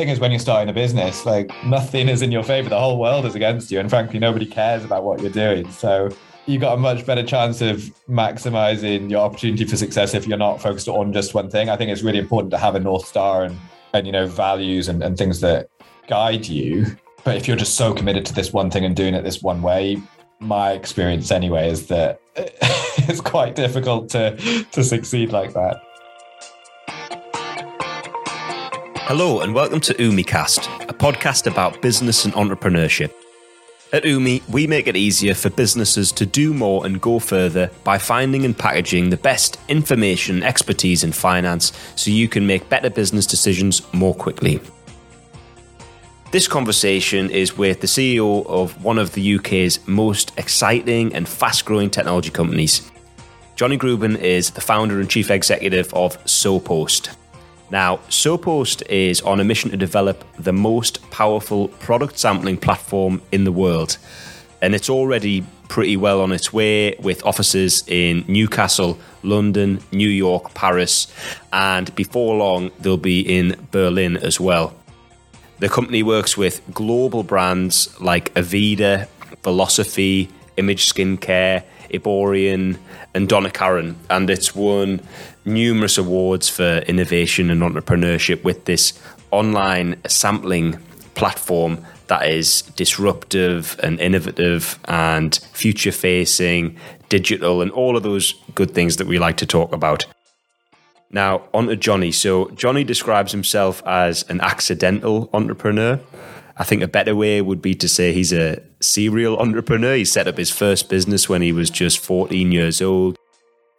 thing is when you're starting a business, like nothing is in your favor. The whole world is against you. And frankly, nobody cares about what you're doing. So you got a much better chance of maximizing your opportunity for success if you're not focused on just one thing. I think it's really important to have a North Star and, and you know, values and, and things that guide you. But if you're just so committed to this one thing and doing it this one way, my experience anyway is that it's quite difficult to to succeed like that. Hello and welcome to UmiCast, a podcast about business and entrepreneurship. At Umi, we make it easier for businesses to do more and go further by finding and packaging the best information expertise in finance so you can make better business decisions more quickly. This conversation is with the CEO of one of the UK's most exciting and fast growing technology companies. Jonny Grubin is the founder and chief executive of SoPost. Now, SoPost is on a mission to develop the most powerful product sampling platform in the world. And it's already pretty well on its way with offices in Newcastle, London, New York, Paris, and before long, they'll be in Berlin as well. The company works with global brands like Aveda, Philosophy, Image Skincare, Eiborian, and Donna Karan. and it's won numerous awards for innovation and entrepreneurship with this online sampling platform that is disruptive and innovative and future facing, digital, and all of those good things that we like to talk about. Now, on to Jonny. So, Jonny describes himself as an accidental entrepreneur. I think a better way would be to say he's a serial entrepreneur. He set up his first business when he was just 14 years old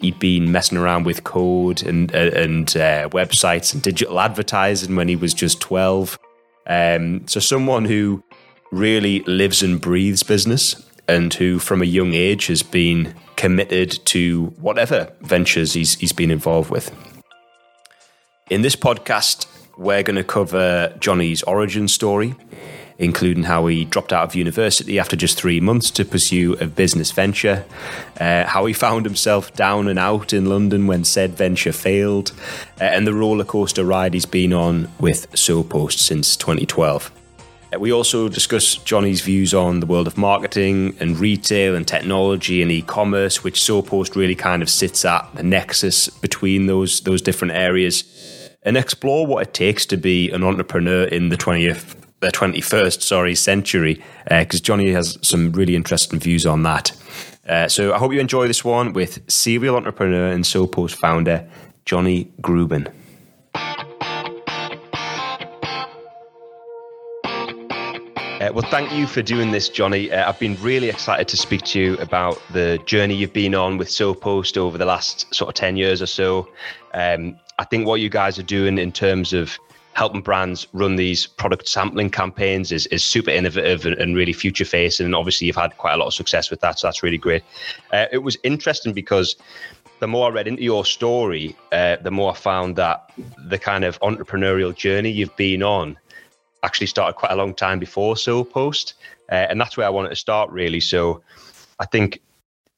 he'd been messing around with code and uh, and uh, websites and digital advertising when he was just 12. Um, so someone who really lives and breathes business and who from a young age has been committed to whatever ventures he's, he's been involved with. In this podcast, we're going to cover Jonny's origin story including how he dropped out of university after just three months to pursue a business venture, uh, how he found himself down and out in London when said venture failed, uh, and the roller coaster ride he's been on with SoPost since 2012. Uh, we also discuss Jonny's views on the world of marketing and retail and technology and e-commerce, which SoPost really kind of sits at the nexus between those those different areas, and explore what it takes to be an entrepreneur in the 20th the 21st, sorry, century, because uh, Jonny has some really interesting views on that. Uh, so I hope you enjoy this one with serial entrepreneur and SoPost founder Jonny Grubin. Uh, well, thank you for doing this, Jonny. Uh, I've been really excited to speak to you about the journey you've been on with SoPost over the last sort of 10 years or so. Um, I think what you guys are doing in terms of helping brands run these product sampling campaigns is, is super innovative and, and really future facing. And obviously, you've had quite a lot of success with that. So that's really great. Uh, it was interesting because the more I read into your story, uh, the more I found that the kind of entrepreneurial journey you've been on actually started quite a long time before SoPost. Uh, and that's where I wanted to start, really. So I think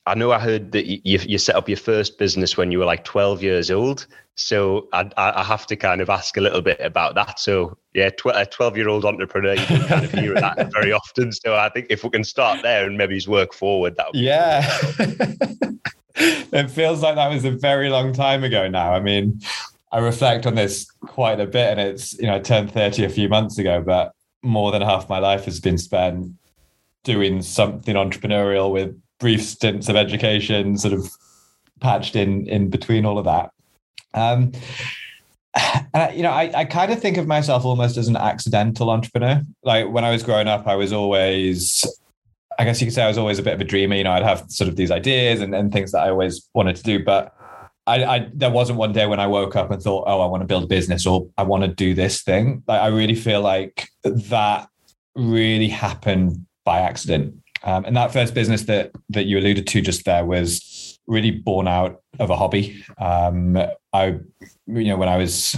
I know I heard that you, you set up your first business when you were like 12 years old. So I, I have to kind of ask a little bit about that. So yeah, tw- a 12 year old entrepreneur, you don't kind of hear that very often. So I think if we can start there and maybe just work forward, that yeah. it feels like that was a very long time ago now. I mean, I reflect on this quite a bit, and it's you know I turned 30 a few months ago, but more than half my life has been spent doing something entrepreneurial with brief stints of education sort of patched in in between all of that. Um, and you know, I, I kind of think of myself almost as an accidental entrepreneur. Like when I was growing up, I was always, I guess you could say I was always a bit of a dreamer. You know, I'd have sort of these ideas and, and things that I always wanted to do, but I, I there wasn't one day when I woke up and thought, oh, I want to build a business or I want to do this thing. Like I really feel like that really happened by accident. Um, and that first business that that you alluded to just there was really born out of a hobby. Um, I, you know, when I was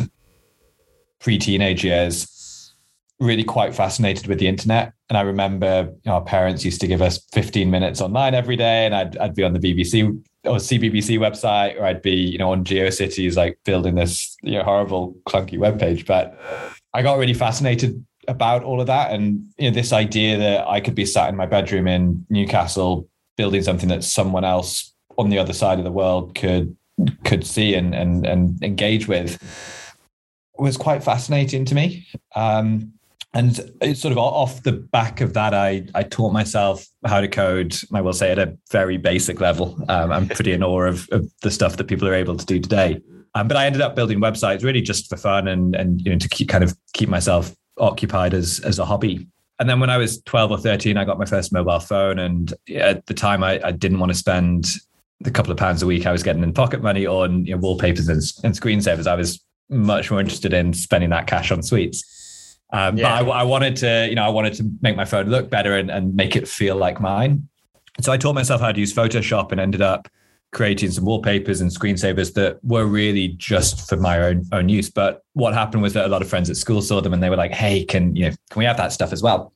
pre-teenage years, really quite fascinated with the internet. And I remember our parents used to give us 15 minutes online every day, and I'd, I'd be on the BBC or CBBC website, or I'd be, you know, on GeoCities, like building this, you know, horrible, clunky webpage. But I got really fascinated about all of that. And, you know, this idea that I could be sat in my bedroom in Newcastle building something that someone else on the other side of the world could could see and and, and engage with was quite fascinating to me. Um, and it's sort of off the back of that, I I taught myself how to code. I will say at a very basic level. Um, I'm pretty in awe of, of, the stuff that people are able to do today. Um, but I ended up building websites really just for fun and and you know to keep kind of keep myself occupied as as a hobby. And then when I was 12 or 13, I got my first mobile phone. And at the time, I, I didn't want to spend the couple of pounds a week I was getting in pocket money on you know, wallpapers and, and screensavers. I was much more interested in spending that cash on sweets. Um, yeah. But I, I, wanted to, you know, I wanted to make my phone look better and, and make it feel like mine. So I taught myself how to use Photoshop and ended up creating some wallpapers and screensavers that were really just for my own own use. But what happened was that a lot of friends at school saw them and they were like, "Hey, can you know, can we have that stuff as well?"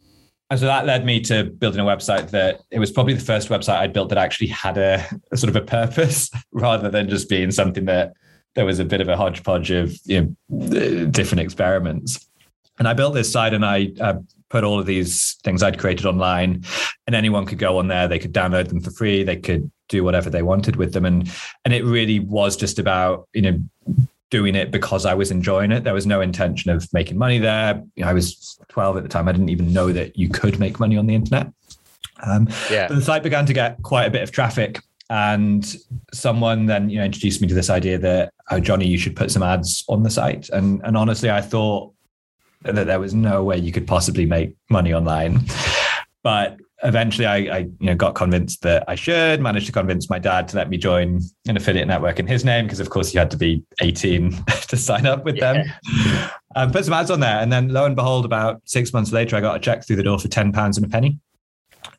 And so that led me to building a website that it was probably the first website I'd built that actually had a, a sort of a purpose rather than just being something that there was a bit of a hodgepodge of you know, different experiments. And I built this site and I uh, put all of these things I'd created online, and anyone could go on there. They could download them for free. They could do whatever they wanted with them, and and it really was just about you know doing it because I was enjoying it. There was no intention of making money there. You know, I was 12 at the time. I didn't even know that you could make money on the internet. Um, yeah. But the site began to get quite a bit of traffic. And someone then, you know, introduced me to this idea that, oh, Jonny, you should put some ads on the site. And and honestly, I thought that there was no way you could possibly make money online. But eventually I, I, you know got convinced that I should managed to convince my dad to let me join an affiliate network in his name because of course you had to be 18 to sign up with yeah. them um, put some ads on there and then lo and behold about six months later I got a check through the door for 10 pounds and a penny.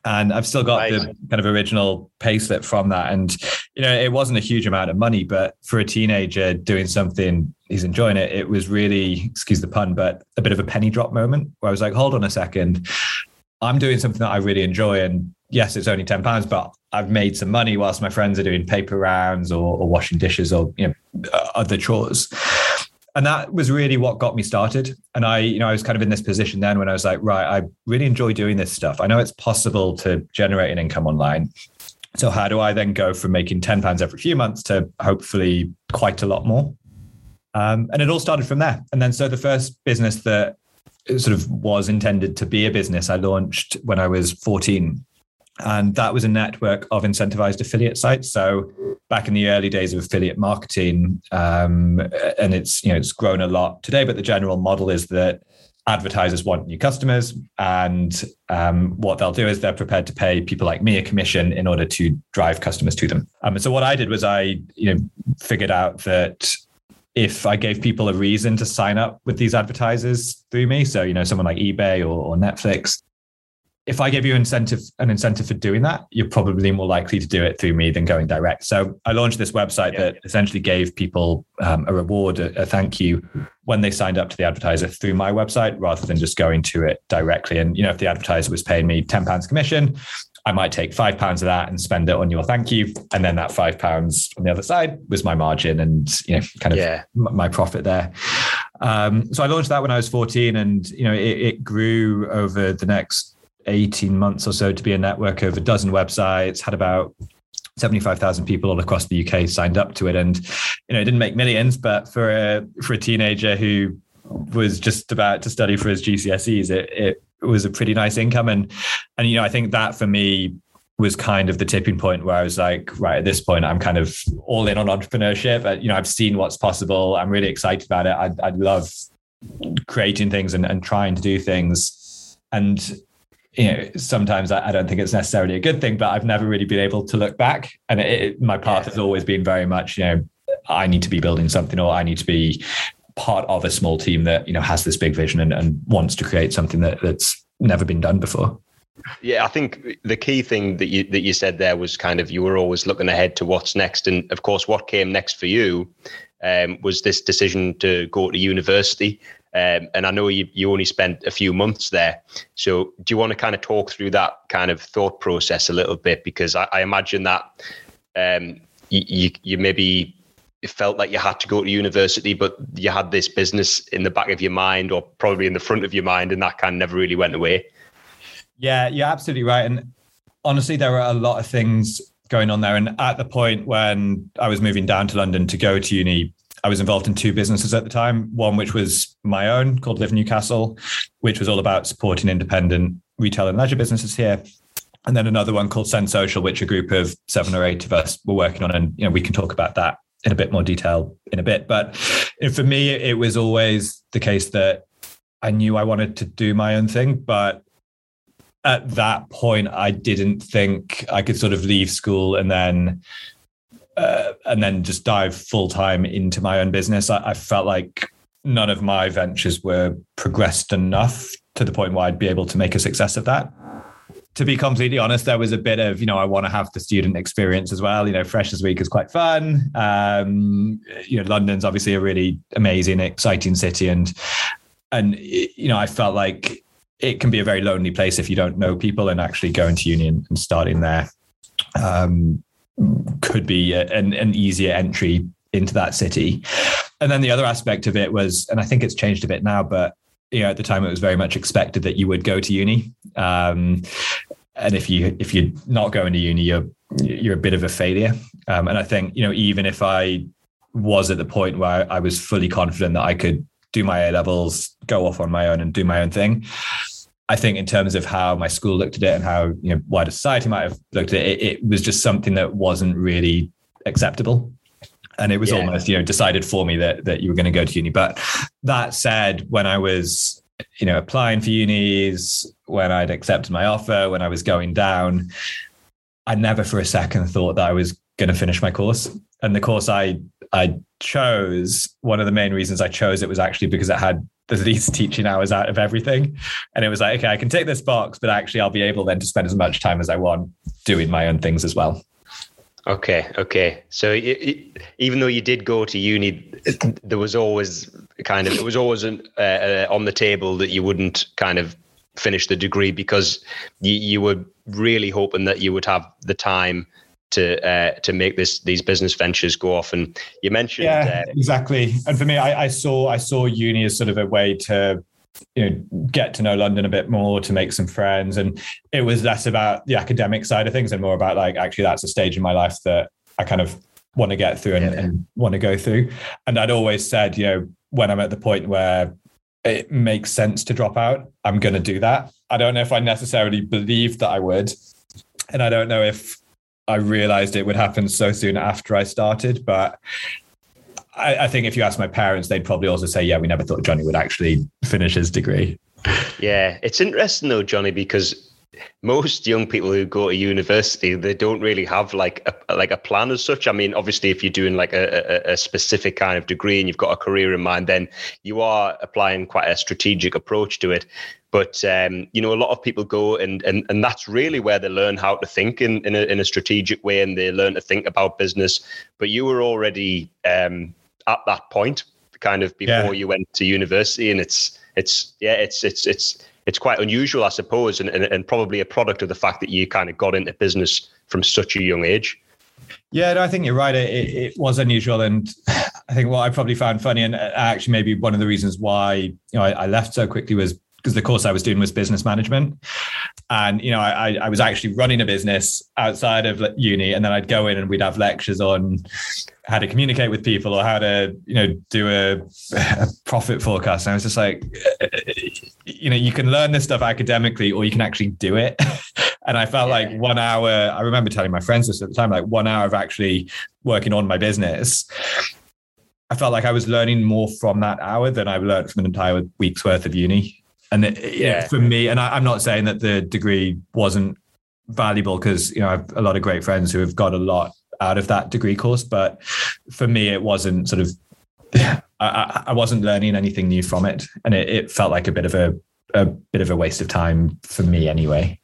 And I've still got the kind of original payslip from that and you know it wasn't a huge amount of money but for a teenager doing something he's enjoying it it was really excuse the pun but a bit of a penny drop moment where I was like hold on a second I'm doing something that I really enjoy. And yes, it's only £10, but I've made some money whilst my friends are doing paper rounds or, or washing dishes or, you know, other chores. And that was really what got me started. And I, you know, I was kind of in this position then when I was like, right, I really enjoy doing this stuff. I know it's possible to generate an income online. So how do I then go from making £10 every few months to hopefully quite a lot more? Um, and it all started from there. And then so the first business that sort of was intended to be a business I launched when I was 14. And that was a network of incentivized affiliate sites. So back in the early days of affiliate marketing, um, and it's you know it's grown a lot today. But the general model is that advertisers want new customers, and um, what they'll do is they're prepared to pay people like me a commission in order to drive customers to them. Um, so what I did was I you know figured out that if I gave people a reason to sign up with these advertisers through me, so you know someone like eBay or, or Netflix, if I gave you incentive an incentive for doing that, you're probably more likely to do it through me than going direct. So I launched this website yeah. that essentially gave people um, a reward, a, a, thank you, when they signed up to the advertiser through my website, rather than just going to it directly. And you know, if the advertiser was paying me ten pounds commission, I might take five pounds of that and spend it on your thank you. And then that five pounds on the other side was my margin and, you know, kind of yeah. my profit there. Um, so I launched that when I was 14 and, you know, it, it grew over the next 18 months or so to be a network of a dozen websites, had about 75,000 people all across the UK signed up to it. And, you know, it didn't make millions, but for a, for a teenager who was just about to study for his GCSEs, it, it was a pretty nice income. And and you know, I think that for me was kind of the tipping point where I was like, right, at this point, I'm kind of all in on entrepreneurship. Uh, you know, I've seen what's possible. I'm really excited about it. I, I love creating things and, and trying to do things. And you know, sometimes I, I, don't think it's necessarily a good thing, but I've never really been able to look back. And it, it, my path has always been very much, you know, I need to be building something or I need to be part of a small team that you know has this big vision and, and wants to create something that, that's never been done before. Yeah, I think the key thing that you that you said there was kind of you were always looking ahead to what's next, and of course, what came next for you um, was this decision to go to university. Um, and I know you, you only spent a few months there. So do you want to kind of talk through that kind of thought process a little bit? Because I, I imagine that um, you, you, you maybe felt like you had to go to university, but you had this business in the back of your mind or probably in the front of your mind, and that kind of never really went away. Yeah, you're absolutely right. And honestly, there were a lot of things going on there. And at the point when I was moving down to London to go to uni, I was involved in two businesses at the time. One which was my own called Live Newcastle, which was all about supporting independent retail and leisure businesses here. And then another one called Send Social, which a group of seven or eight of us were working on. And you know, we can talk about that in a bit more detail in a bit. But for me, it was always the case that I knew I wanted to do my own thing, but at that point, I didn't think I could sort of leave school and then uh, and then just dive full time into my own business. I, I, felt like none of my ventures were progressed enough to the point where I'd be able to make a success of that. To be completely honest, there was a bit of, you know, I want to have the student experience as well. You know, Freshers Week is quite fun. Um, you know, London's obviously a really amazing, exciting city. And, and, you know, I felt like it can be a very lonely place if you don't know people and actually going to union and starting there. Um, could be a, an, an easier entry into that city. And then the other aspect of it was, and I think it's changed a bit now, but you know, at the time it was very much expected that you would go to uni. Um, and if you if you're not going to uni, you're you're a bit of a failure. Um, and I think you know, even if I was at the point where I was fully confident that I could do my A levels, go off on my own, and do my own thing, I think in terms of how my school looked at it and how you know wider society might have looked at it, it, it was just something that wasn't really acceptable. And it was yeah. almost, you know, decided for me that that you were going to go to uni. But that said, when I was, you know, applying for unis, when I'd accepted my offer, when I was going down, I never for a second thought that I was going to finish my course. And the course I I chose, one of the main reasons I chose it was actually because it had the least teaching hours out of everything. And it was like, okay, I can take this box, but actually I'll be able then to spend as much time as I want doing my own things as well. Okay, okay. So it, it, even though you did go to uni, there was always kind of it was always an, uh, uh, on the table that you wouldn't kind of finish the degree because you, you were really hoping that you would have the time to uh, to make this these business ventures go off. And you mentioned, yeah, uh, exactly. And for me, I, I saw I saw uni as sort of a way to you know get to know london a bit more to make some friends and it was less about the academic side of things and more about like actually that's a stage in my life that i kind of want to get through and, yeah. and want to go through and i'd always said you know when i'm at the point where it makes sense to drop out i'm going to do that i don't know if i necessarily believed that i would and i don't know if I realized it would happen so soon after I started. But I, I, think if you ask my parents, they'd probably also say, yeah, we never thought Jonny would actually finish his degree. Yeah, it's interesting though, Jonny, because most young people who go to university they don't really have like a like a plan as such i mean obviously if you're doing like a, a, a, specific kind of degree and you've got a career in mind then you are applying quite a strategic approach to it but um, you know, a lot of people go and and and that's really where they learn how to think in in a, in strategic way, and they learn to think about business. But you were already um, at that point, kind of before yeah. you went to university, and it's it's yeah, it's it's it's it's quite unusual, I suppose, and, and and probably a product of the fact that you kind of got into business from such a young age. Yeah, no, I think you're right. It, it, was unusual, and I think what I probably found funny, and uh, actually maybe one of the reasons why you know I, I left so quickly was because the course I was doing was business management. And, you know, I, I was actually running a business outside of uni. And then I'd go in and we'd have lectures on how to communicate with people or how to, you know, do a, a profit forecast. And I was just like, uh, you know, you can learn this stuff academically or you can actually do it. and I felt yeah. like one hour, I remember telling my friends this at the time, like one hour of actually working on my business. I felt like I was learning more from that hour than I learned from an entire week's worth of uni. And it, yeah, for me, and I, am not saying that the degree wasn't valuable because you know I have a lot of great friends who have got a lot out of that degree course, but for me, it wasn't sort of. I, I wasn't learning anything new from it, and it, it felt like a bit of a a bit of a waste of time for me anyway.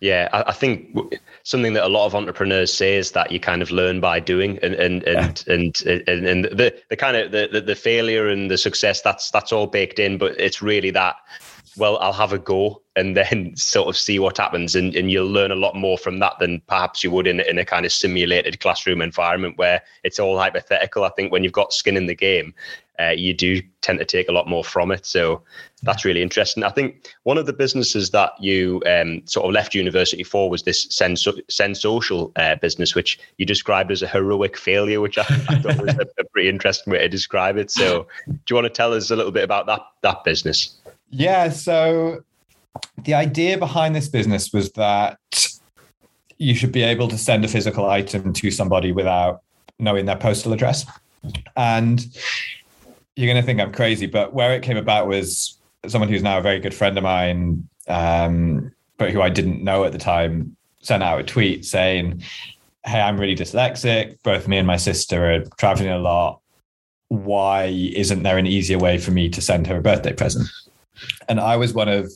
Yeah, I, I, think something that a lot of entrepreneurs say is that you kind of learn by doing, and and and yeah. and, and, and the the kind of the, the failure and the success that's that's all baked in, but it's really that. Well, I'll have a go and then sort of see what happens, and, and you'll learn a lot more from that than perhaps you would in in a kind of simulated classroom environment where it's all hypothetical. I think when you've got skin in the game, uh, you do tend to take a lot more from it. So that's really interesting. I think one of the businesses that you um, sort of left university for was this Send Social uh, business, which you described as a heroic failure, which I, I thought was a, a, pretty interesting way to describe it. So, do you want to tell us a little bit about that that business? Yeah. So, the idea behind this business was that you should be able to send a physical item to somebody without knowing their postal address, and you're going to think I'm crazy, but where it came about was someone who's now a very good friend of mine, um, but who I didn't know at the time, sent out a tweet saying, Hey, I'm really dyslexic. Both me and my sister are traveling a lot. Why isn't there an easier way for me to send her a birthday present? And I was one of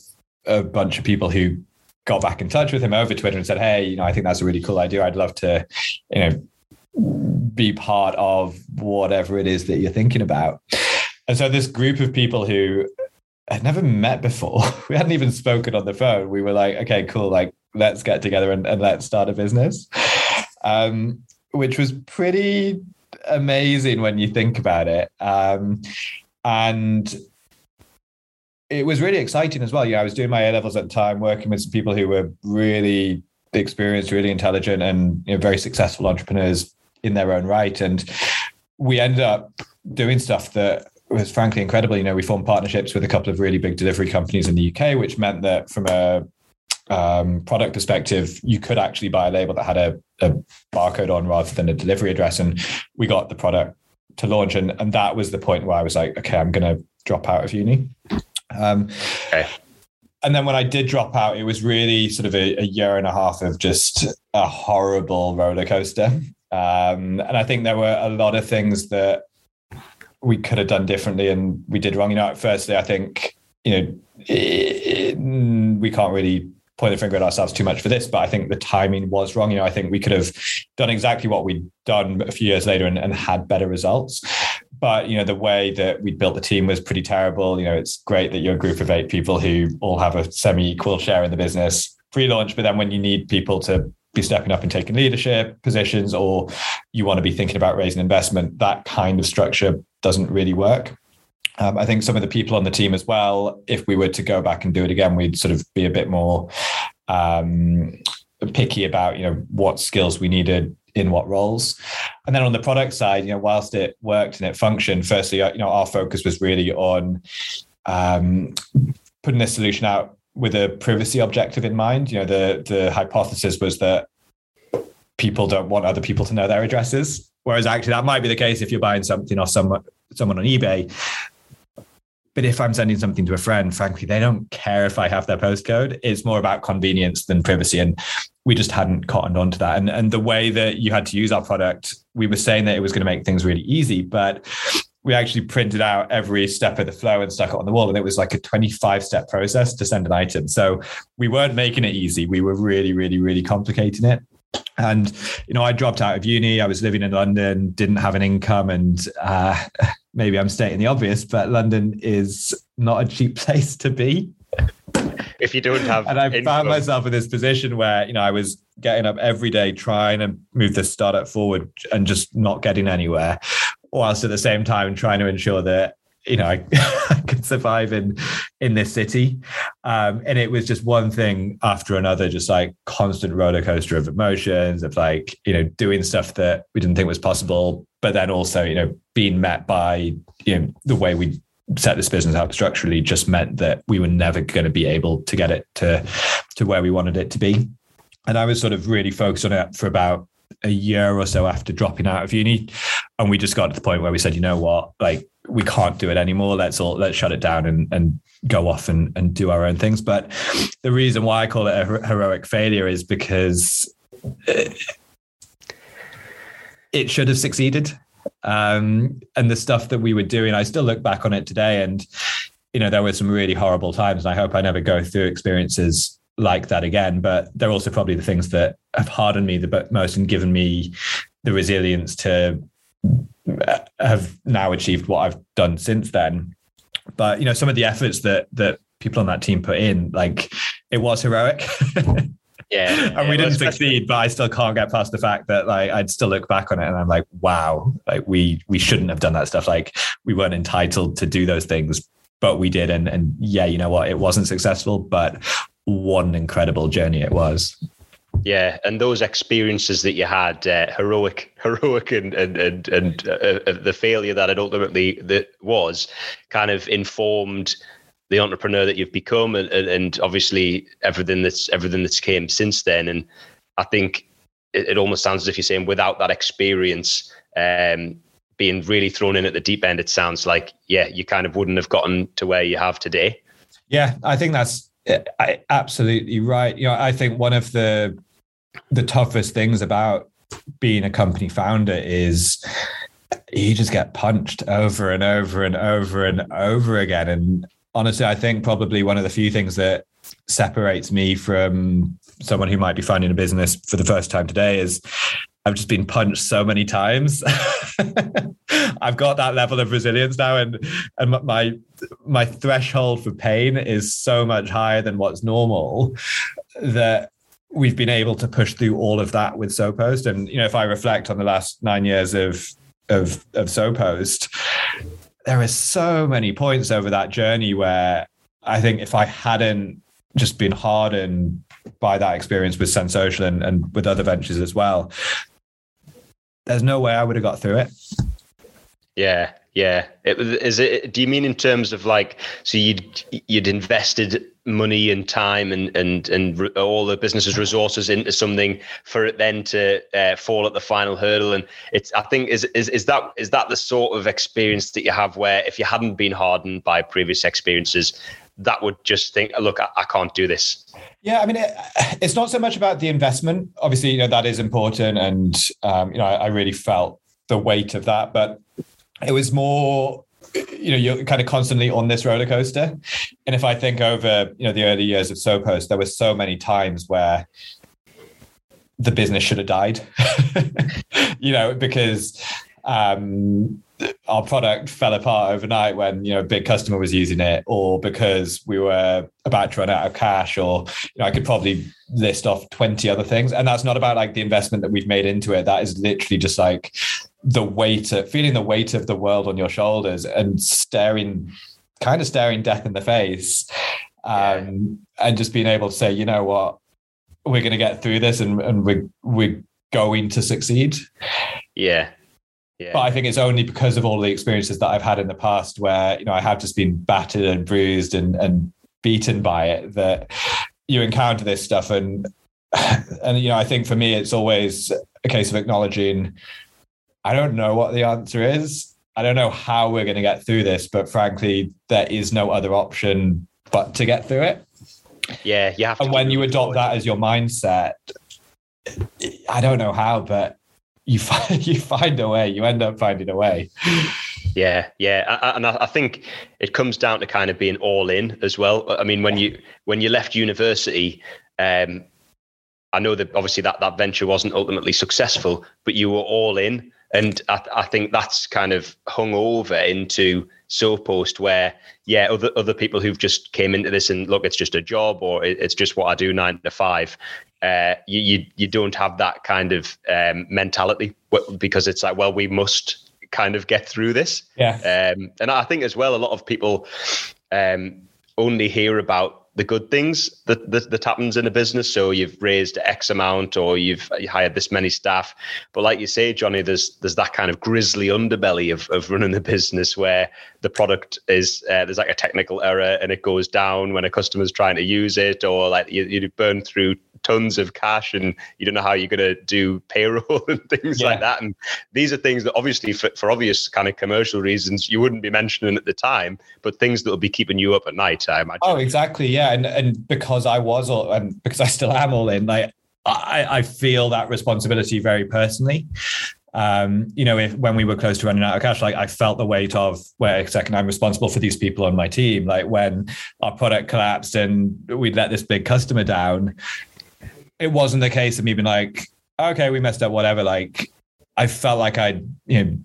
a bunch of people who got back in touch with him over Twitter and said, Hey, you know, I think that's a really cool idea. I'd love to, you know, be part of whatever it is that you're thinking about. And so this group of people who had never met before, we hadn't even spoken on the phone. We were like, okay, cool, like let's get together and, and let's start a business. Um, which was pretty amazing when you think about it. Um, and it was really exciting as well. Yeah, I was doing my A levels at the time, working with some people who were really experienced, really intelligent, and you know, very successful entrepreneurs in their own right. And we ended up doing stuff that was frankly incredible. You know, we formed partnerships with a couple of really big delivery companies in the UK, which meant that from a um, product perspective, you could actually buy a label that had a, a, barcode on rather than a delivery address. And we got the product to launch. And, and that was the point where I was like, okay, I'm going to drop out of uni. Um, okay. And then when I did drop out, it was really sort of a, a year and a half of just a horrible roller coaster. Um, and I think there were a lot of things that we could have done differently and we did wrong. You know, firstly, I think, you know, it, it, we can't really point the finger at ourselves too much for this, but I think the timing was wrong. You know, I think we could have done exactly what we'd done a few years later and, and had better results. But you know, the way that we built the team was pretty terrible. You know, it's great that you're a group of eight people who all have a semi-equal share in the business pre-launch, but then when you need people to be stepping up and taking leadership positions or you want to be thinking about raising investment, that kind of structure doesn't really work. Um, I think some of the people on the team as well, if we were to go back and do it again, we'd sort of be a bit more um, picky about, you know, what skills we needed in what roles. And then on the product side, you know, whilst it worked and it functioned, firstly, uh, you know, our focus was really on um, putting this solution out with a privacy objective in mind. You know, the the hypothesis was that people don't want other people to know their addresses. Whereas actually that might be the case if you're buying something off someone someone on eBay. But if I'm sending something to a friend, frankly, they don't care if I have their postcode. It's more about convenience than privacy. And we just hadn't cottoned onto that. And, and the way that you had to use our product, we were saying that it was going to make things really easy, but we actually printed out every step of the flow and stuck it on the wall. And it was like a 25 step process to send an item. So we weren't making it easy. We were really, really, really complicating it. And, you know, I dropped out of uni. I was living in London, didn't have an income. And uh, maybe I'm stating the obvious, but London is not a cheap place to be. If you don't have, and I found myself in this position where, you know, I was getting up every day trying to move the startup forward and just not getting anywhere whilst at the same time trying to ensure that you know I, I could survive in in this city. Um, and it was just one thing after another just like constant roller coaster of emotions of like you know doing stuff that we didn't think was possible but then also you know being met by you know the way we set this business up structurally just meant that we were never going to be able to get it to to where we wanted it to be. And i was sort of really focused on it for about a year or so after dropping out of uni. And we just got to the point where we said you know what? Like we can't do it anymore. Let's all let's shut it down and and go off and and do our own things. But the reason why i call it a heroic failure is because it, it should have succeeded. Um, and the stuff that we were doing i still look back on it today and you know there were some really horrible times and i hope i never go through experiences like that again. But they're also probably the things that have hardened me the most and given me the resilience to uh, have now achieved what I've done since then. But you know, some of the efforts that that people on that team put in, like it was heroic. Yeah, and we didn't succeed, but I still can't get past the fact that like I'd still look back on it and I'm like, wow, like we we shouldn't have done that stuff. Like we weren't entitled to do those things, but we did. And and yeah, you know what? It wasn't successful, but what an incredible journey it was. Yeah, and those experiences that you had, uh, heroic, heroic, and and and, and uh, uh, the failure that it ultimately that was, kind of informed the entrepreneur that you've become and, and obviously everything that's everything that's came since then and i think it, it almost sounds as if you're saying without that experience um, being really thrown in at the deep end it sounds like yeah you kind of wouldn't have gotten to where you have today yeah i think that's absolutely right. You know i think one of the the toughest things about being a company founder is you just get punched over and over and over and over again. And honestly, I think probably one of the few things that separates me from someone who might be finding a business for the first time today is I've just been punched so many times. I've got that level of resilience now, and and my my threshold for pain is so much higher than what's normal that we've been able to push through all of that with SoPost. And you know, if I reflect on the last nine years of of of SoPost, there are so many points over that journey where I think if I hadn't just been hardened by that experience with Send Social and, and with other ventures as well, there's no way I would have got through it. Yeah, yeah. It was. Is it? Do you mean in terms of like, so you'd you'd invested money and time and and and all the business's resources into something for it then to uh, fall at the final hurdle and it's i think is, is is that is that the sort of experience that you have where if you hadn't been hardened by previous experiences that would just think look i, I can't do this. Yeah i mean it, it's not so much about the investment. Obviously you know that is important and um, you know I, I really felt the weight of that but it was more you know you're kind of constantly on this roller coaster. And if i think over you know the early years of sopost there were so many times where the business should have died you know because um, our product fell apart overnight when you know a big customer was using it or because we were about to run out of cash or you know i could probably list off 20 other things. And that's not about like the investment that we've made into it. That is literally just like the weight of feeling the weight of the world on your shoulders and staring kind of staring death in the face. Um, yeah. and just being able to say you know what? We're going to get through this and, and we're, we're going to succeed. Yeah yeah. But I think it's only because of all the experiences that I've had in the past where, you know, I have just been battered and bruised and, and beaten by it that you encounter this stuff. And, and, you know, I think for me, it's always a case of acknowledging, I don't know what the answer is. I don't know how we're going to get through this, but frankly, there is no other option but to get through it. Yeah, you have. And when you adopt that as your mindset, I don't know how, but you find you find a way. You end up finding a way. Yeah, yeah, and I think it comes down to kind of being all in as well. I mean, when you when you left university, um, I know that obviously that that venture wasn't ultimately successful, but you were all in, and I, I think that's kind of hung over into SoPost, where yeah, other other people who've just came into this and look, it's just a job or it's just what I do nine to five uh, you, you, you don't have that kind of um, mentality because it's like, well, we must kind of get through this. Yeah. Um, and I think as well, a lot of people um, only hear about the good things that, that, that happens in a business. So you've raised X amount, or you've hired this many staff. But like you say, Jonny, there's there's that kind of grisly underbelly of of running a business where the product is uh, there's like a technical error and it goes down when a customer's trying to use it, or like you, you burn through tons of cash and you don't know how you're going to do payroll and things yeah. like that. And these are things that obviously, for, for, obvious kind of commercial reasons, you wouldn't be mentioning at the time, but things that will be keeping you up at night. I imagine. Oh, exactly. Yeah, and and because I was all, and because I still am all in, like I, I feel that responsibility very personally. Um, you know, if when we were close to running out of cash, like I felt the weight of wait a second, I'm responsible for these people on my team. Like when our product collapsed and we'd let this big customer down, it wasn't the case of me being like, okay, we messed up, whatever. Like I felt like I'd, you know,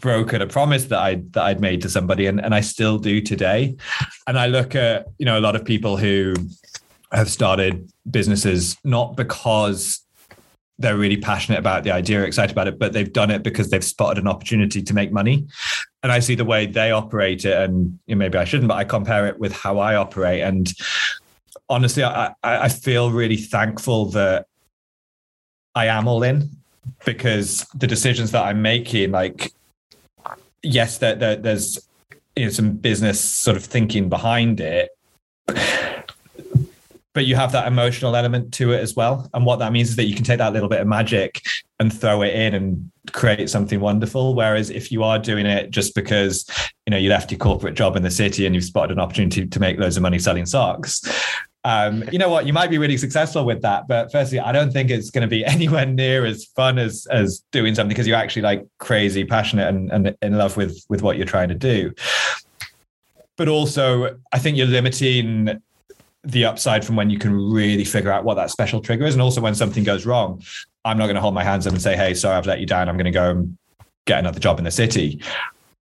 broken a promise that I that I'd made to somebody and, and I still do today. And I look at, you know, a lot of people who have started businesses not because they're really passionate about the idea, excited about it, but they've done it because they've spotted an opportunity to make money. And I see the way they operate it, and you know, maybe I shouldn't, but I compare it with how I operate. And honestly, I, I feel really thankful that I am all in because the decisions that I'm making, like, yes, there, there, there's you know, some business sort of thinking behind it but you have that emotional element to it as well. And what that means is that you can take that little bit of magic and throw it in and create something wonderful. Whereas if you are doing it just because, you know, you left your corporate job in the city and you've spotted an opportunity to make loads of money selling socks, um, you know what, you might be really successful with that. But firstly, I don't think it's going to be anywhere near as fun as as doing something because you're actually like crazy passionate and, and in love with with what you're trying to do. But also, I think you're limiting the upside from when you can really figure out what that special trigger is. And also when something goes wrong, I'm not going to hold my hands up and say, hey, sorry, I've let you down. I'm going to go and get another job in the city.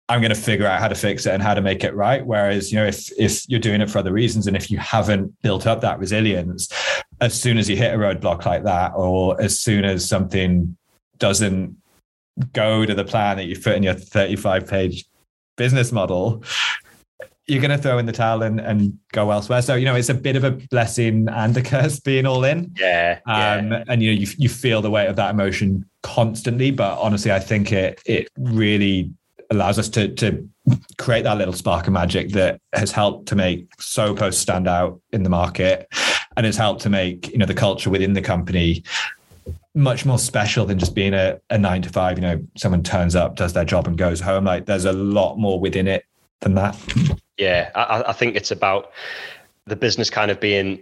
I'm going to figure out how to fix it and how to make it right. Whereas, you know, if if you're doing it for other reasons and if you haven't built up that resilience, as soon as you hit a roadblock like that, or as soon as something doesn't go to the plan that you put in your 35 page business model, you're going to throw in the towel and, and go elsewhere. So, you know, it's a bit of a blessing and a curse being all in. Yeah. Um, yeah. And, you know, you, you feel the weight of that emotion constantly. But honestly, I think it, it really allows us to, to create that little spark of magic that has helped to make SoPost stand out in the market and has helped to make, you know, the culture within the company much more special than just being a, a nine to five. You know, someone turns up, does their job and goes home. Like there's a lot more within it than that. Yeah, I, I think it's about the business kind of being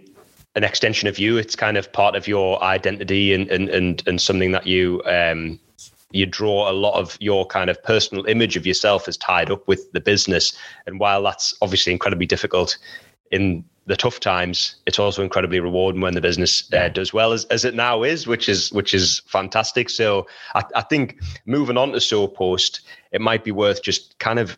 an extension of you. It's kind of part of your identity and and and, and something that you um, you draw a lot of your kind of personal image of yourself as tied up with the business. And while that's obviously incredibly difficult in the tough times, it's also incredibly rewarding when the business uh, does well as, as it now is, which is which is fantastic. So I, I think moving on to SoPost, it might be worth just kind of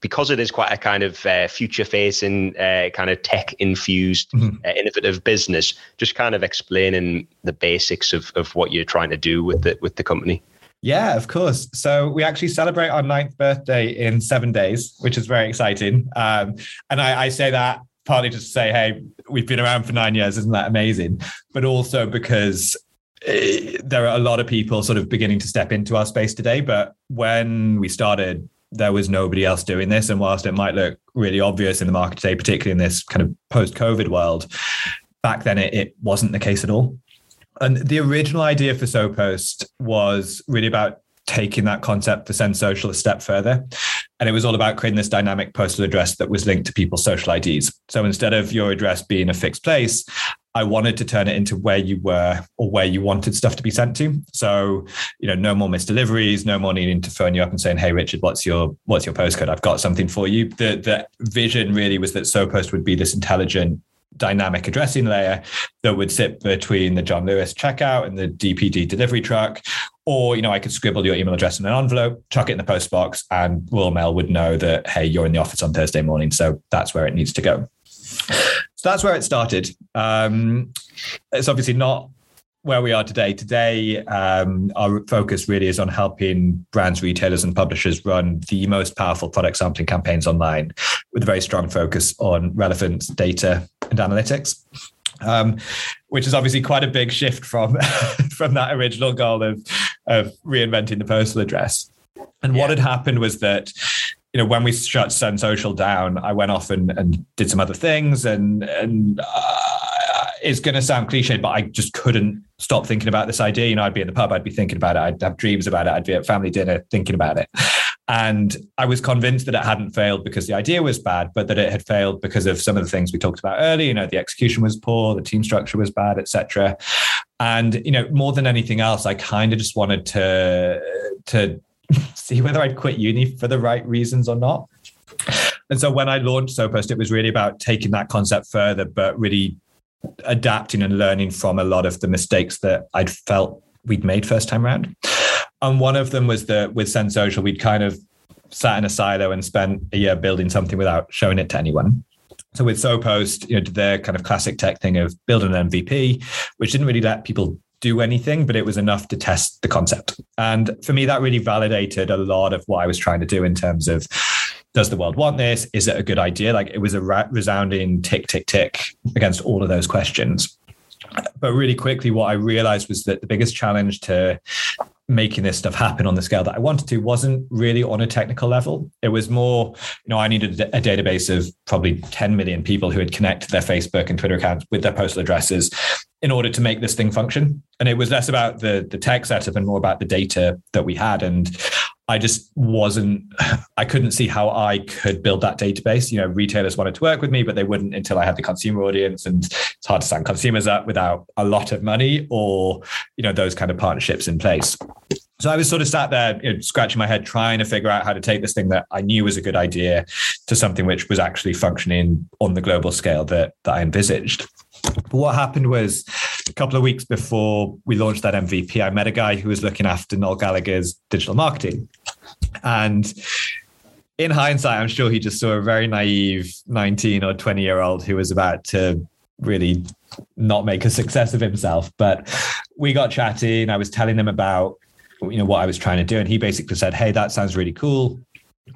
because it is quite a kind of uh, future facing, uh, kind of tech infused, mm-hmm. uh, innovative business, just kind of explaining the basics of, of what you're trying to do with the, with the company. Yeah, of course. So we actually celebrate our ninth birthday in seven days, which is very exciting. Um, and I, I say that partly just to say, hey, we've been around for nine years. Isn't that amazing? But also because uh, there are a lot of people sort of beginning to step into our space today. But when we started, there was nobody else doing this. And whilst it might look really obvious in the market today, particularly in this kind of post COVID world, back then it, it wasn't the case at all. And the original idea for SoPost was really about taking that concept for Send Social a step further. And it was all about creating this dynamic postal address that was linked to people's social IDs. So instead of your address being a fixed place, I wanted to turn it into where you were or where you wanted stuff to be sent to. So, you know, no more missed deliveries, no more needing to phone you up and saying, "Hey, Richard, what's your what's your postcode? I've got something for you." The the vision really was that SoPost would be this intelligent dynamic addressing layer that would sit between the John Lewis checkout and the DPD delivery truck. Or, you know, I could scribble your email address in an envelope, chuck it in the post box, and Royal Mail would know that, hey, you're in the office on Thursday morning. So that's where it needs to go. So that's where it started. Um, it's obviously not where we are today. Today, um, our focus really is on helping brands, retailers, and publishers run the most powerful product sampling campaigns online with a very strong focus on relevance, data, and analytics. Um, which is obviously quite a big shift from from that original goal of of reinventing the postal address. And yeah. what had happened was that you know, when we shut Send Social down, I went off and, and did some other things, and and uh, it's going to sound cliche, but I just couldn't stop thinking about this idea. You know, I'd be in the pub, I'd be thinking about it, I'd have dreams about it, I'd be at family dinner thinking about it. And I was convinced that it hadn't failed because the idea was bad, but that it had failed because of some of the things we talked about earlier. You know, the execution was poor, the team structure was bad, etc. And you know, more than anything else, I kind of just wanted to to see whether I'd quit uni for the right reasons or not. And so when I launched SoPost, it was really about taking that concept further, but really adapting and learning from a lot of the mistakes that I'd felt we'd made first time around. And one of them was that with Send Social, we'd kind of sat in a silo and spent a year building something without showing it to anyone. So with SoPost, you know, did their kind of classic tech thing of building an MVP, which didn't really let people do anything, but it was enough to test the concept. And for me, that really validated a lot of what I was trying to do in terms of does the world want this? Is it a good idea? Like it was a resounding tick, tick, tick against all of those questions. But really quickly, what I realized was that the biggest challenge to making this stuff happen on the scale that I wanted to wasn't really on a technical level. It was more, you know, I needed a database of probably 10 million people who had connected their Facebook and Twitter accounts with their postal addresses in order to make this thing function. And it was less about the the tech setup and more about the data that we had. And I just wasn't, I couldn't see how I could build that database. You know, retailers wanted to work with me, but they wouldn't until I had the consumer audience. And it's hard to sign consumers up without a lot of money or, you know, those kind of partnerships in place. So I was sort of sat there, you know, scratching my head, trying to figure out how to take this thing that I knew was a good idea to something which was actually functioning on the global scale that, that I envisaged. What happened was a couple of weeks before we launched that MVP, I met a guy who was looking after Noel Gallagher's digital marketing. And in hindsight, I'm sure he just saw a very naive 19 or 20 year old who was about to really not make a success of himself. But we got chatting. I was telling him about you know what I was trying to do, and he basically said, "Hey, that sounds really cool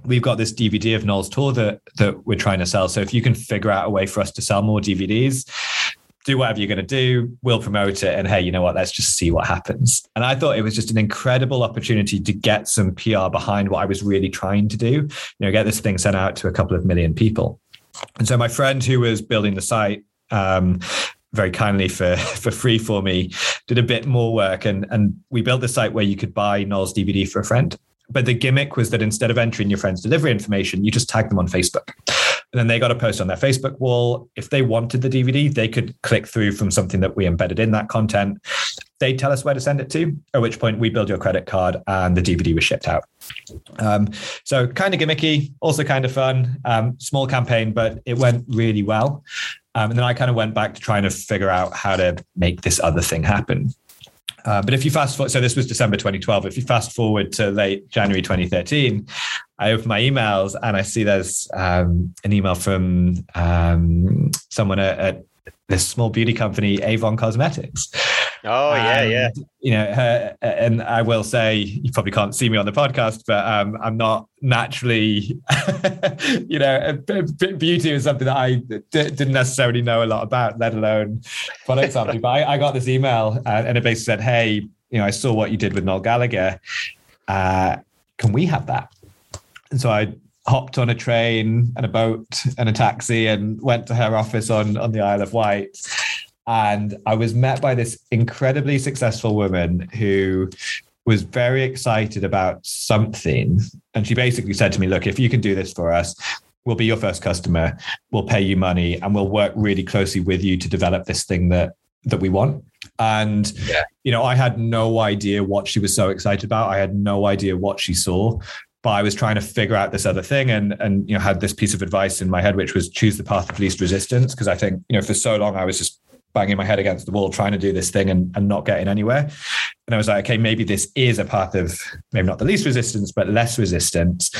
we've got this DVD of Noel's tour that that we're trying to sell. So if you can figure out a way for us to sell more DVDs, do whatever you're going to do. We'll promote it, and hey, you know what? Let's just see what happens. And I thought it was just an incredible opportunity to get some PR behind what I was really trying to do. You know, get this thing sent out to a couple of million people. And so my friend who was building the site. Um, very kindly for for free for me did a bit more work and and we built the site where you could buy Noel's DVD for a friend but the gimmick was that instead of entering your friend's delivery information, you just tag them on Facebook. And then they got a post on their Facebook wall. If they wanted the DVD, they could click through from something that we embedded in that content. They tell us where to send it to, at which point we build your credit card and the DVD was shipped out. Um, so kind of gimmicky, also kind of fun, um, small campaign, but it went really well. Um, and then I kind of went back to trying to figure out how to make this other thing happen. Uh, but if you fast forward, so this was December 2012. If you fast forward to late January 2013, I open my emails and I see there's um, an email from um, someone at, at, this small beauty company, Avon Cosmetics. Oh yeah, yeah. You know, her, and I will say you probably can't see me on the podcast, but um, I'm not naturally, you know, beauty is something that I d- didn't necessarily know a lot about, let alone product sampling. but I, I, got this email uh, and it basically said, "Hey, you know, I saw what you did with Noel Gallagher. Uh, can we have that?" And so I hopped on a train and a boat and a taxi and went to her office on on the Isle of Wight and I was met by this incredibly successful woman who was very excited about something. And she basically said to me, Look, if you can do this for us, we'll be your first customer, we'll pay you money, and we'll work really closely with you to develop this thing that that we want. And yeah. you know, I had no idea what she was so excited about. I had no idea what she saw. But I was trying to figure out this other thing and and you know had this piece of advice in my head, which was choose the path of least resistance. Because I think, you know, for so long I was just banging my head against the wall trying to do this thing and, and not getting anywhere. And I was like, okay, maybe this is a path of maybe not the least resistance, but less resistance.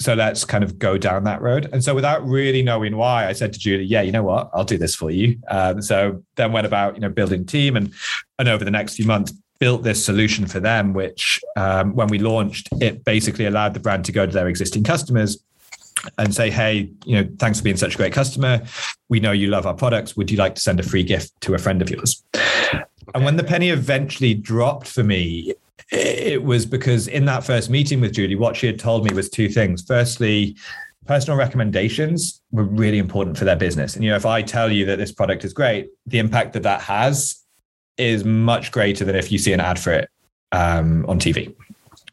So let's kind of go down that road. And so without really knowing why, I said to Julie, yeah, you know what, I'll do this for you. Um, so then went about, you know, building team and, and over the next few months, built this solution for them, which um, when we launched, it basically allowed the brand to go to their existing customers and say, hey, you know, thanks for being such a great customer. We know you love our products. Would you like to send a free gift to a friend of yours? Okay. And when the penny eventually dropped for me, it was because in that first meeting with Julie, what she had told me was two things. Firstly, personal recommendations were really important for their business. And, you know, if I tell you that this product is great, the impact that that has is much greater than if you see an ad for it um, on TV.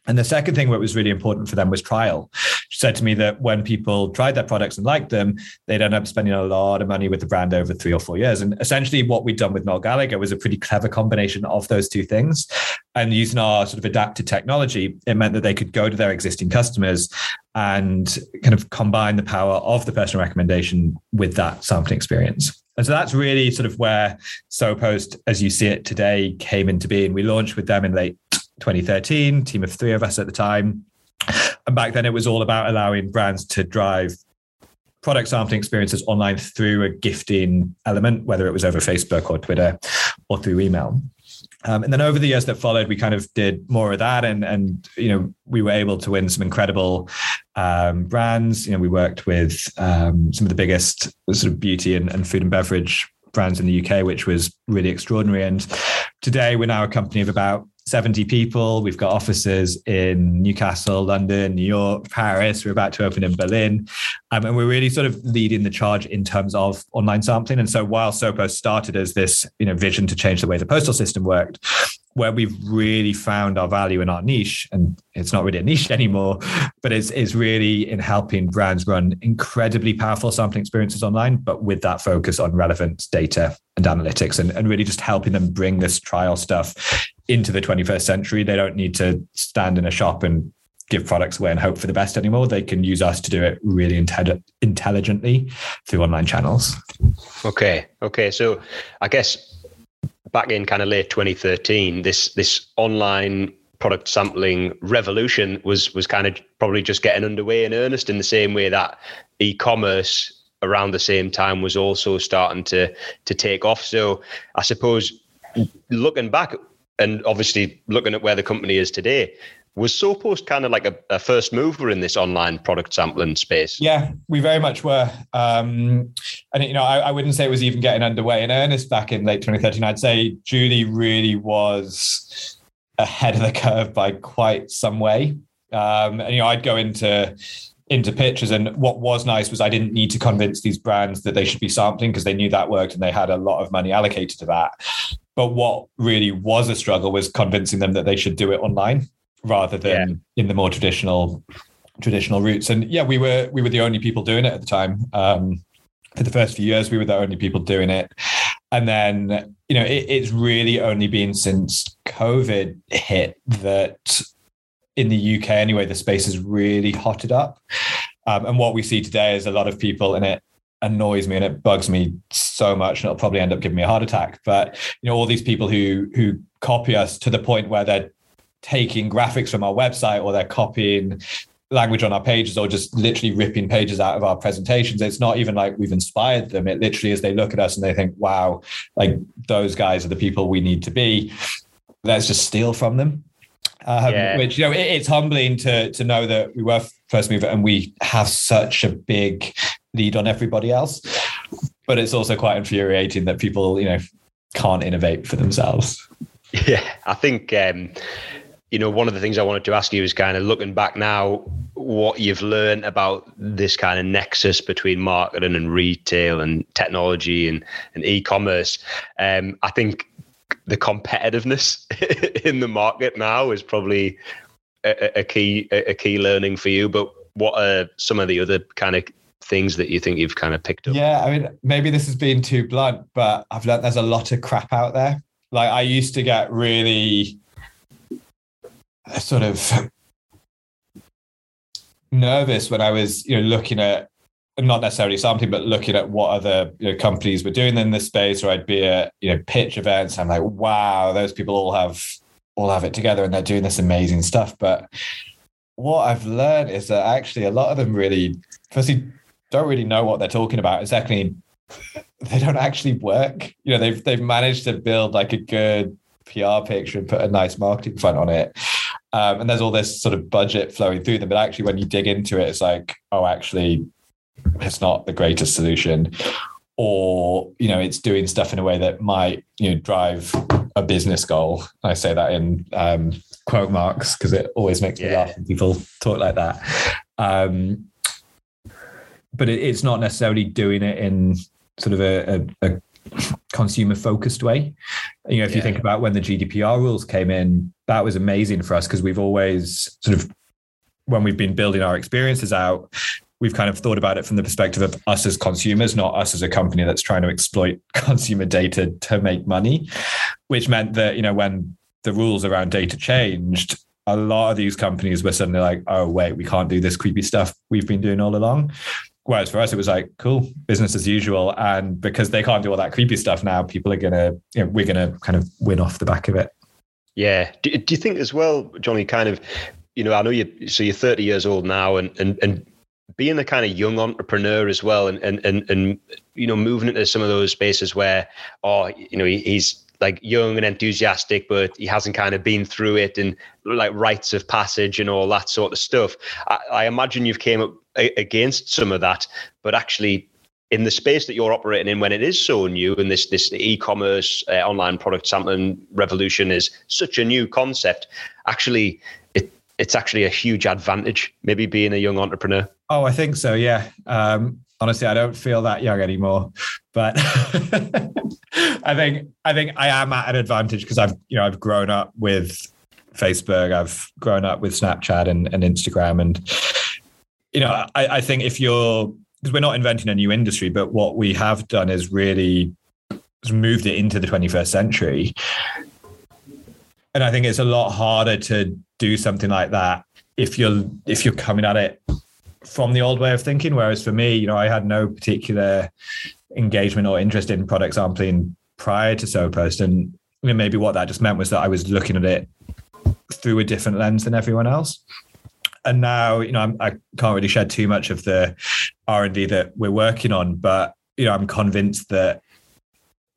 And the second thing that was really important for them was trial. She said to me that when people tried their products and liked them, they'd end up spending a lot of money with the brand over three or four years. And essentially, what we'd done with Noel Gallagher was a pretty clever combination of those two things. And using our sort of adapted technology, it meant that they could go to their existing customers and kind of combine the power of the personal recommendation with that sampling experience. And so that's really sort of where SoPost, as you see it today, came into being. We launched with them in late 2013, team of three of us at the time. And back then it was all about allowing brands to drive product sampling experiences online through a gifting element, whether it was over Facebook or Twitter or through email. Um, and then over the years that followed, we kind of did more of that, and and you know we were able to win some incredible um, brands. You know, we worked with um, some of the biggest sort of beauty and, and food and beverage brands in the UK, which was really extraordinary. And today, we're now a company of about 70 people. We've got offices in Newcastle, London, New York, Paris. We're about to open in Berlin. Um, and we're really sort of leading the charge in terms of online sampling. And so while SoPost started as this you know, vision to change the way the postal system worked, where we've really found our value in our niche, and it's not really a niche anymore, but it's, it's really in helping brands run incredibly powerful sampling experiences online, but with that focus on relevant data and analytics and, and really just helping them bring this trial stuff into the 21st century. They don't need to stand in a shop and give products away and hope for the best anymore. They can use us to do it really intelli- intelligently through online channels. Okay. Okay. So I guess back in kind of late 2013, this this online product sampling revolution was was kind of probably just getting underway in earnest in the same way that e-commerce around the same time was also starting to to take off. So I suppose looking back and obviously looking at where the company is today, was SoPost kind of like a, a, first mover in this online product sampling space? Yeah, we very much were. Um, and, you know, I, I, wouldn't say it was even getting underway in earnest back in late 2013. I'd say Julie really was ahead of the curve by quite some way. Um, and, you know, I'd go into into pictures and what was nice was I didn't need to convince these brands that they should be sampling because they knew that worked and they had a lot of money allocated to that. But what really was a struggle was convincing them that they should do it online rather than yeah. in the more traditional traditional routes. And yeah, we were we were the only people doing it at the time. Um, for the first few years, we were the only people doing it. And then, you know, it, it's really only been since COVID hit that in the UK anyway, the space is really hotted up. Um, and what we see today is a lot of people, and it annoys me and it bugs me so much, and it'll probably end up giving me a heart attack. But you know, all these people who who copy us to the point where they're taking graphics from our website or they're copying language on our pages or just literally ripping pages out of our presentations. It's not even like we've inspired them. It literally is they look at us and they think, wow, like those guys are the people we need to be. Let's just steal from them. Um, yeah. Which, you know, it, it's humbling to, to know that we were first mover and we have such a big lead on everybody else. But it's also quite infuriating that people, you know, can't innovate for themselves. Yeah, I think um, you know, one of the things I wanted to ask you is kind of looking back now, what you've learned about this kind of nexus between marketing and retail and technology and, and e-commerce. Um, I think the competitiveness in the market now is probably a, a key a key learning for you. But what are some of the other kind of things that you think you've kind of picked up? Yeah, I mean, maybe this has been too blunt, but I've learned there's a lot of crap out there. Like I used to get really sort of nervous when I was, you know, looking at not necessarily something, but looking at what other you know, companies were doing in this space, or I'd be at you know pitch events. I'm like, wow, those people all have all have it together and they're doing this amazing stuff. But what I've learned is that actually a lot of them really, firstly, don't really know what they're talking about. And secondly, they don't actually work. You know, they've they've managed to build like a good PR picture and put a nice marketing front on it. Um, and there's all this sort of budget flowing through them. But actually, when you dig into it, it's like, oh, actually, it's not the greatest solution. Or, you know, it's doing stuff in a way that might, you know, drive a business goal. I say that in um, quote marks because it always makes me yeah. laugh when people talk like that. Um, but it, it's not necessarily doing it in sort of a, a, a consumer focused way. You know, if yeah. you think about when the GDPR rules came in, that was amazing for us because we've always sort of, when we've been building our experiences out, we've kind of thought about it from the perspective of us as consumers, not us as a company that's trying to exploit consumer data to make money, which meant that, you know, when the rules around data changed, a lot of these companies were suddenly like, oh, wait, we can't do this creepy stuff we've been doing all along. Whereas for us, it was like, cool, business as usual. And because they can't do all that creepy stuff now, people are going to, you know, we're going to kind of win off the back of it. Yeah. Do, do you think as well, Jonny, kind of, you know, I know you, so you're 30 years old now and, and, and being a kind of young entrepreneur as well and, and, and, and, you know, moving into some of those spaces where, oh, you know, he's like young and enthusiastic, but he hasn't kind of been through it and like rites of passage and all that sort of stuff. I, I imagine you've came up against some of that, but actually in the space that you're operating in when it is so new and this this e-commerce uh, online product sampling revolution is such a new concept actually it it's actually a huge advantage maybe being a young entrepreneur oh i think so yeah um, honestly i don't feel that young anymore but i think i think i am at an advantage because i've you know i've grown up with facebook i've grown up with snapchat and, and instagram and you know, I, I think if you're because we're not inventing a new industry, but what we have done is really moved it into the 21st century. And I think it's a lot harder to do something like that if you're if you're coming at it from the old way of thinking. Whereas for me, you know, I had no particular engagement or interest in product sampling prior to SoPost. And maybe what that just meant was that I was looking at it through a different lens than everyone else and now you know I'm, I can not really shed too much of the R and D that we're working on, but you know I'm convinced that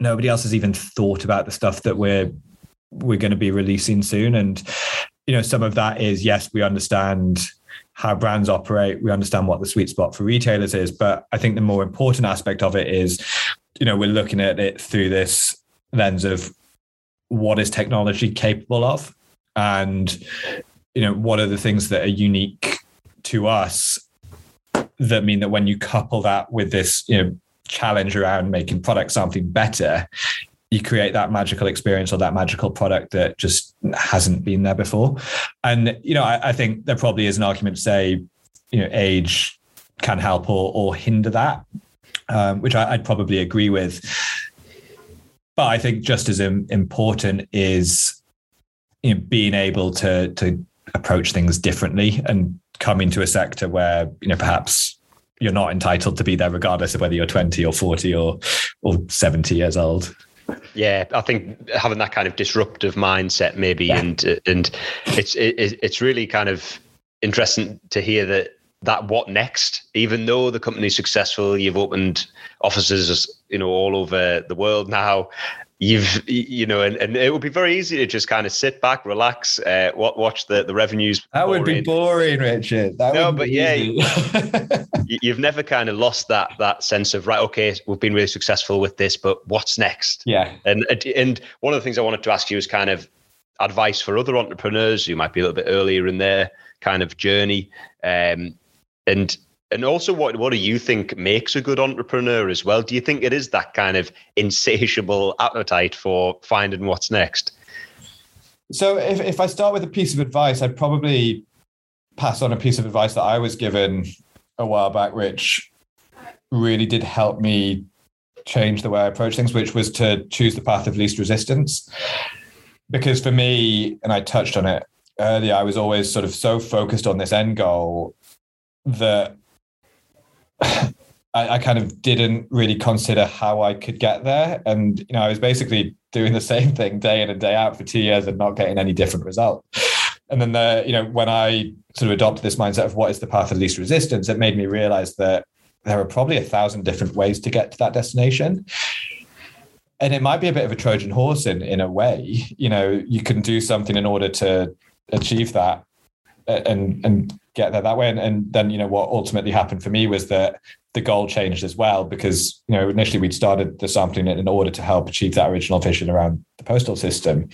nobody else has even thought about the stuff that we're we're going to be releasing soon, and you know some of that is yes we understand how brands operate, we understand what the sweet spot for retailers is, but I think the more important aspect of it is you know we're looking at it through this lens of what is technology capable of? And you know what are the things that are unique to us that mean that when you couple that with this you know challenge around making product sampling better you create that magical experience or that magical product that just hasn't been there before. And you know I, I think there probably is an argument to say you know age can help or, or hinder that um, which I, would probably agree with. But i think just as important is you know, being able to to approach things differently and come into a sector where you know perhaps you're not entitled to be there regardless of whether you're 20 or 40 or or 70 years old yeah i think having that kind of disruptive mindset maybe yeah. and and it's it, it's really kind of interesting to hear that that what next even though the company's successful you've opened offices you know all over the world now you've you know and, and it would be very easy to just kind of sit back relax uh, watch the the revenues that would be boring richard. That no but yeah you've never kind of lost that that sense of right okay we've been really successful with this but what's next? Yeah. And and one of the things i wanted to ask you is kind of advice for other entrepreneurs who might be a little bit earlier in their kind of journey um, and and also, what what do you think makes a good entrepreneur as well? Do you think it is that kind of insatiable appetite for finding what's next? So, if if I start with a piece of advice, I'd probably pass on a piece of advice that I was given a while back, which really did help me change the way I approach things, which was to choose the path of least resistance. Because for me, and I touched on it earlier, I was always sort of so focused on this end goal that I, I, kind of didn't really consider how I could get there. And, you know, I was basically doing the same thing day in and day out for two years and not getting any different result. And then the, you know, when I sort of adopted this mindset of what is the path of least resistance, it made me realize that there are probably a thousand different ways to get to that destination. And it might be a bit of a Trojan horse in in a way. You know, you can do something in order to achieve that and and get there that way. And, and then, you know, what ultimately happened for me was that the goal changed as well because, you know, initially we'd started the sampling in order to help achieve that original vision around the postal system.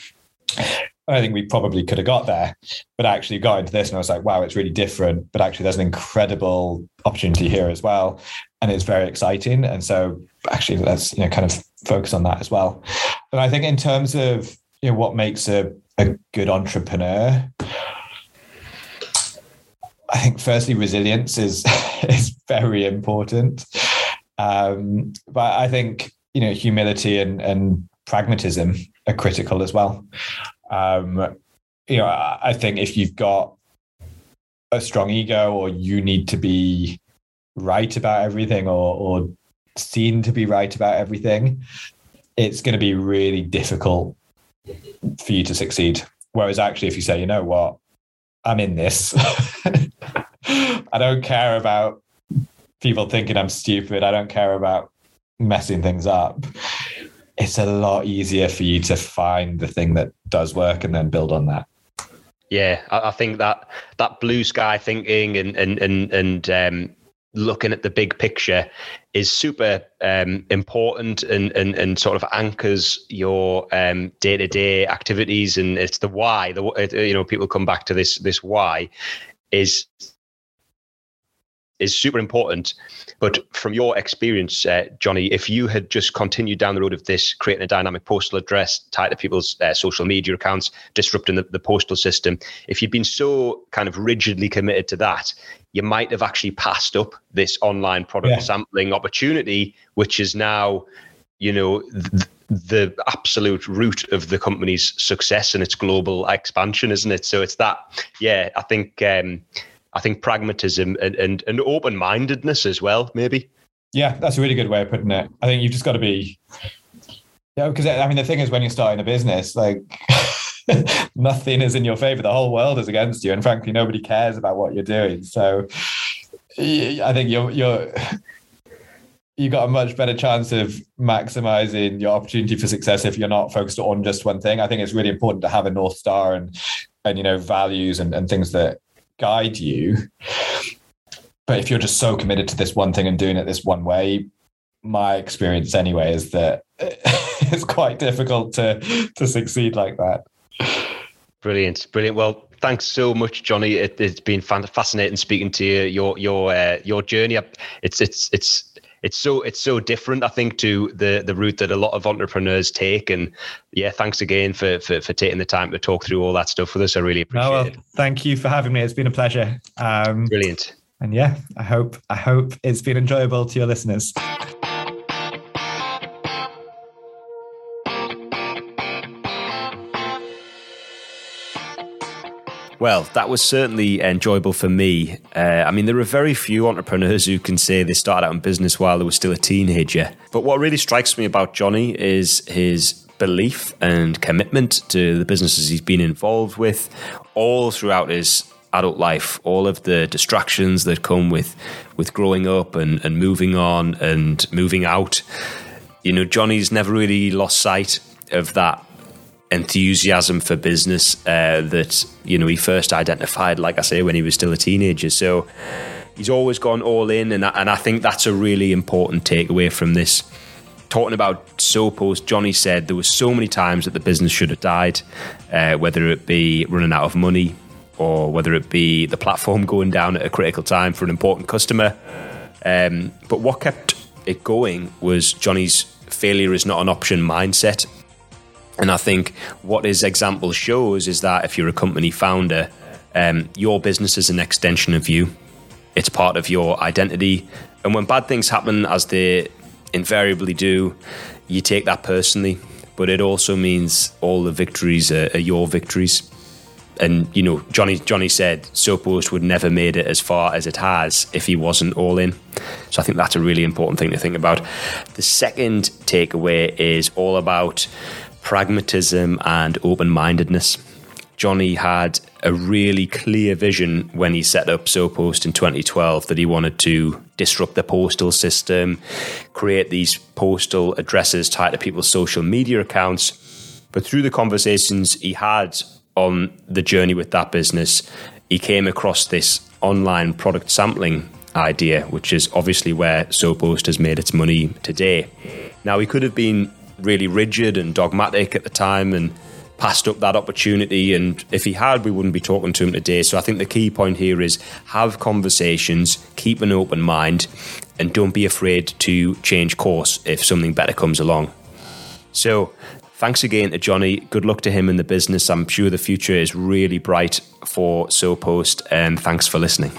I think we probably could have got there, but actually got into this and I was like, wow, it's really different. But actually, there's an incredible opportunity here as well. And it's very exciting. And so actually, let's, you know, kind of focus on that as well. And I think in terms of, you know, what makes a, a good entrepreneur, I think firstly, resilience is is very important. Um, but I think you know humility and and pragmatism are critical as well. Um, you know, I think if you've got a strong ego or you need to be right about everything or, or seen to be right about everything, it's going to be really difficult for you to succeed. Whereas actually, if you say, you know what, I'm in this, I don't care about people thinking I'm stupid. I don't care about messing things up. It's a lot easier for you to find the thing that does work and then build on that. Yeah, I, think that that blue sky thinking and and and and um, looking at the big picture is super um, important and, and and sort of anchors your day to day activities and it's the why. The you know people come back to this this why is is super important. But from your experience, uh, Jonny, if you had just continued down the road of this, creating a dynamic postal address tied to people's uh, social media accounts, disrupting the, the, postal system, if you'd been so kind of rigidly committed to that, you might have actually passed up this online product yeah. sampling opportunity, which is now, you know, th- the absolute root of the company's success and its global expansion, isn't it? So it's that, yeah, I think. Um, I think pragmatism and, and, and open mindedness as well, maybe. Yeah, that's a really good way of putting it. I think you've just got to be, yeah, because I mean, the thing is, when you're starting a business, like nothing is in your favor. The whole world is against you. And frankly, nobody cares about what you're doing. So I think you're, you're, you got a much better chance of maximizing your opportunity for success if you're not focused on just one thing. I think it's really important to have a North Star and, and, you know, values and, and things that guide you. But if you're just so committed to this one thing and doing it this one way, my experience anyway is that it's quite difficult to to succeed like that. Brilliant, brilliant. Well, thanks so much, Jonny. It, has been fascinating speaking to you. Your your uh, your journey. It's it's it's it's so it's so different, I think, to the the route that a lot of entrepreneurs take. And yeah, thanks again for for, for taking the time to talk through all that stuff with us. I really appreciate well, it. Thank you for having me. It's been a pleasure. Um, Brilliant. And yeah, I hope I hope it's been enjoyable to your listeners. Well, that was certainly enjoyable for me. Uh, I mean, there are very few entrepreneurs who can say they started out in business while they were still a teenager. But what really strikes me about Jonny is his belief and commitment to the businesses he's been involved with all throughout his adult life, all of the distractions that come with with growing up and, and moving on and moving out. You know, Jonny's never really lost sight of that enthusiasm for business uh, that you know he first identified, like I say, when he was still a teenager. So he's always gone all in, and I, and I think that's a really important takeaway from this. Talking about SoPost, Jonny said there were so many times that the business should have died, uh, whether it be running out of money or whether it be the platform going down at a critical time for an important customer. Um, but what kept it going was Jonny's failure is not an option mindset and I think what his example shows is that if you're a company founder, um, your business is an extension of you. It's part of your identity. And when bad things happen, as they invariably do, you take that personally. But it also means all the victories are, are your victories. And you know, Jonny Jonny said SoPost would never made it as far as it has if he wasn't all in. So I think that's a really important thing to think about. The second takeaway is all about pragmatism and open mindedness. Jonny had a really clear vision when he set up SoPost in 2012 that he wanted to disrupt the postal system, create these postal addresses tied to people's social media accounts. But through the conversations he had on the journey with that business, he came across this online product sampling idea, which is obviously where SoPost has made its money today. Now, he could have been really rigid and dogmatic at the time and passed up that opportunity. And if he had, we wouldn't be talking to him today. So I think the key point here is have conversations, keep an open mind, and don't be afraid to change course if something better comes along. So, thanks again to Jonny. Good luck to him in the business. I'm sure the future is really bright for SoPost, and thanks for listening.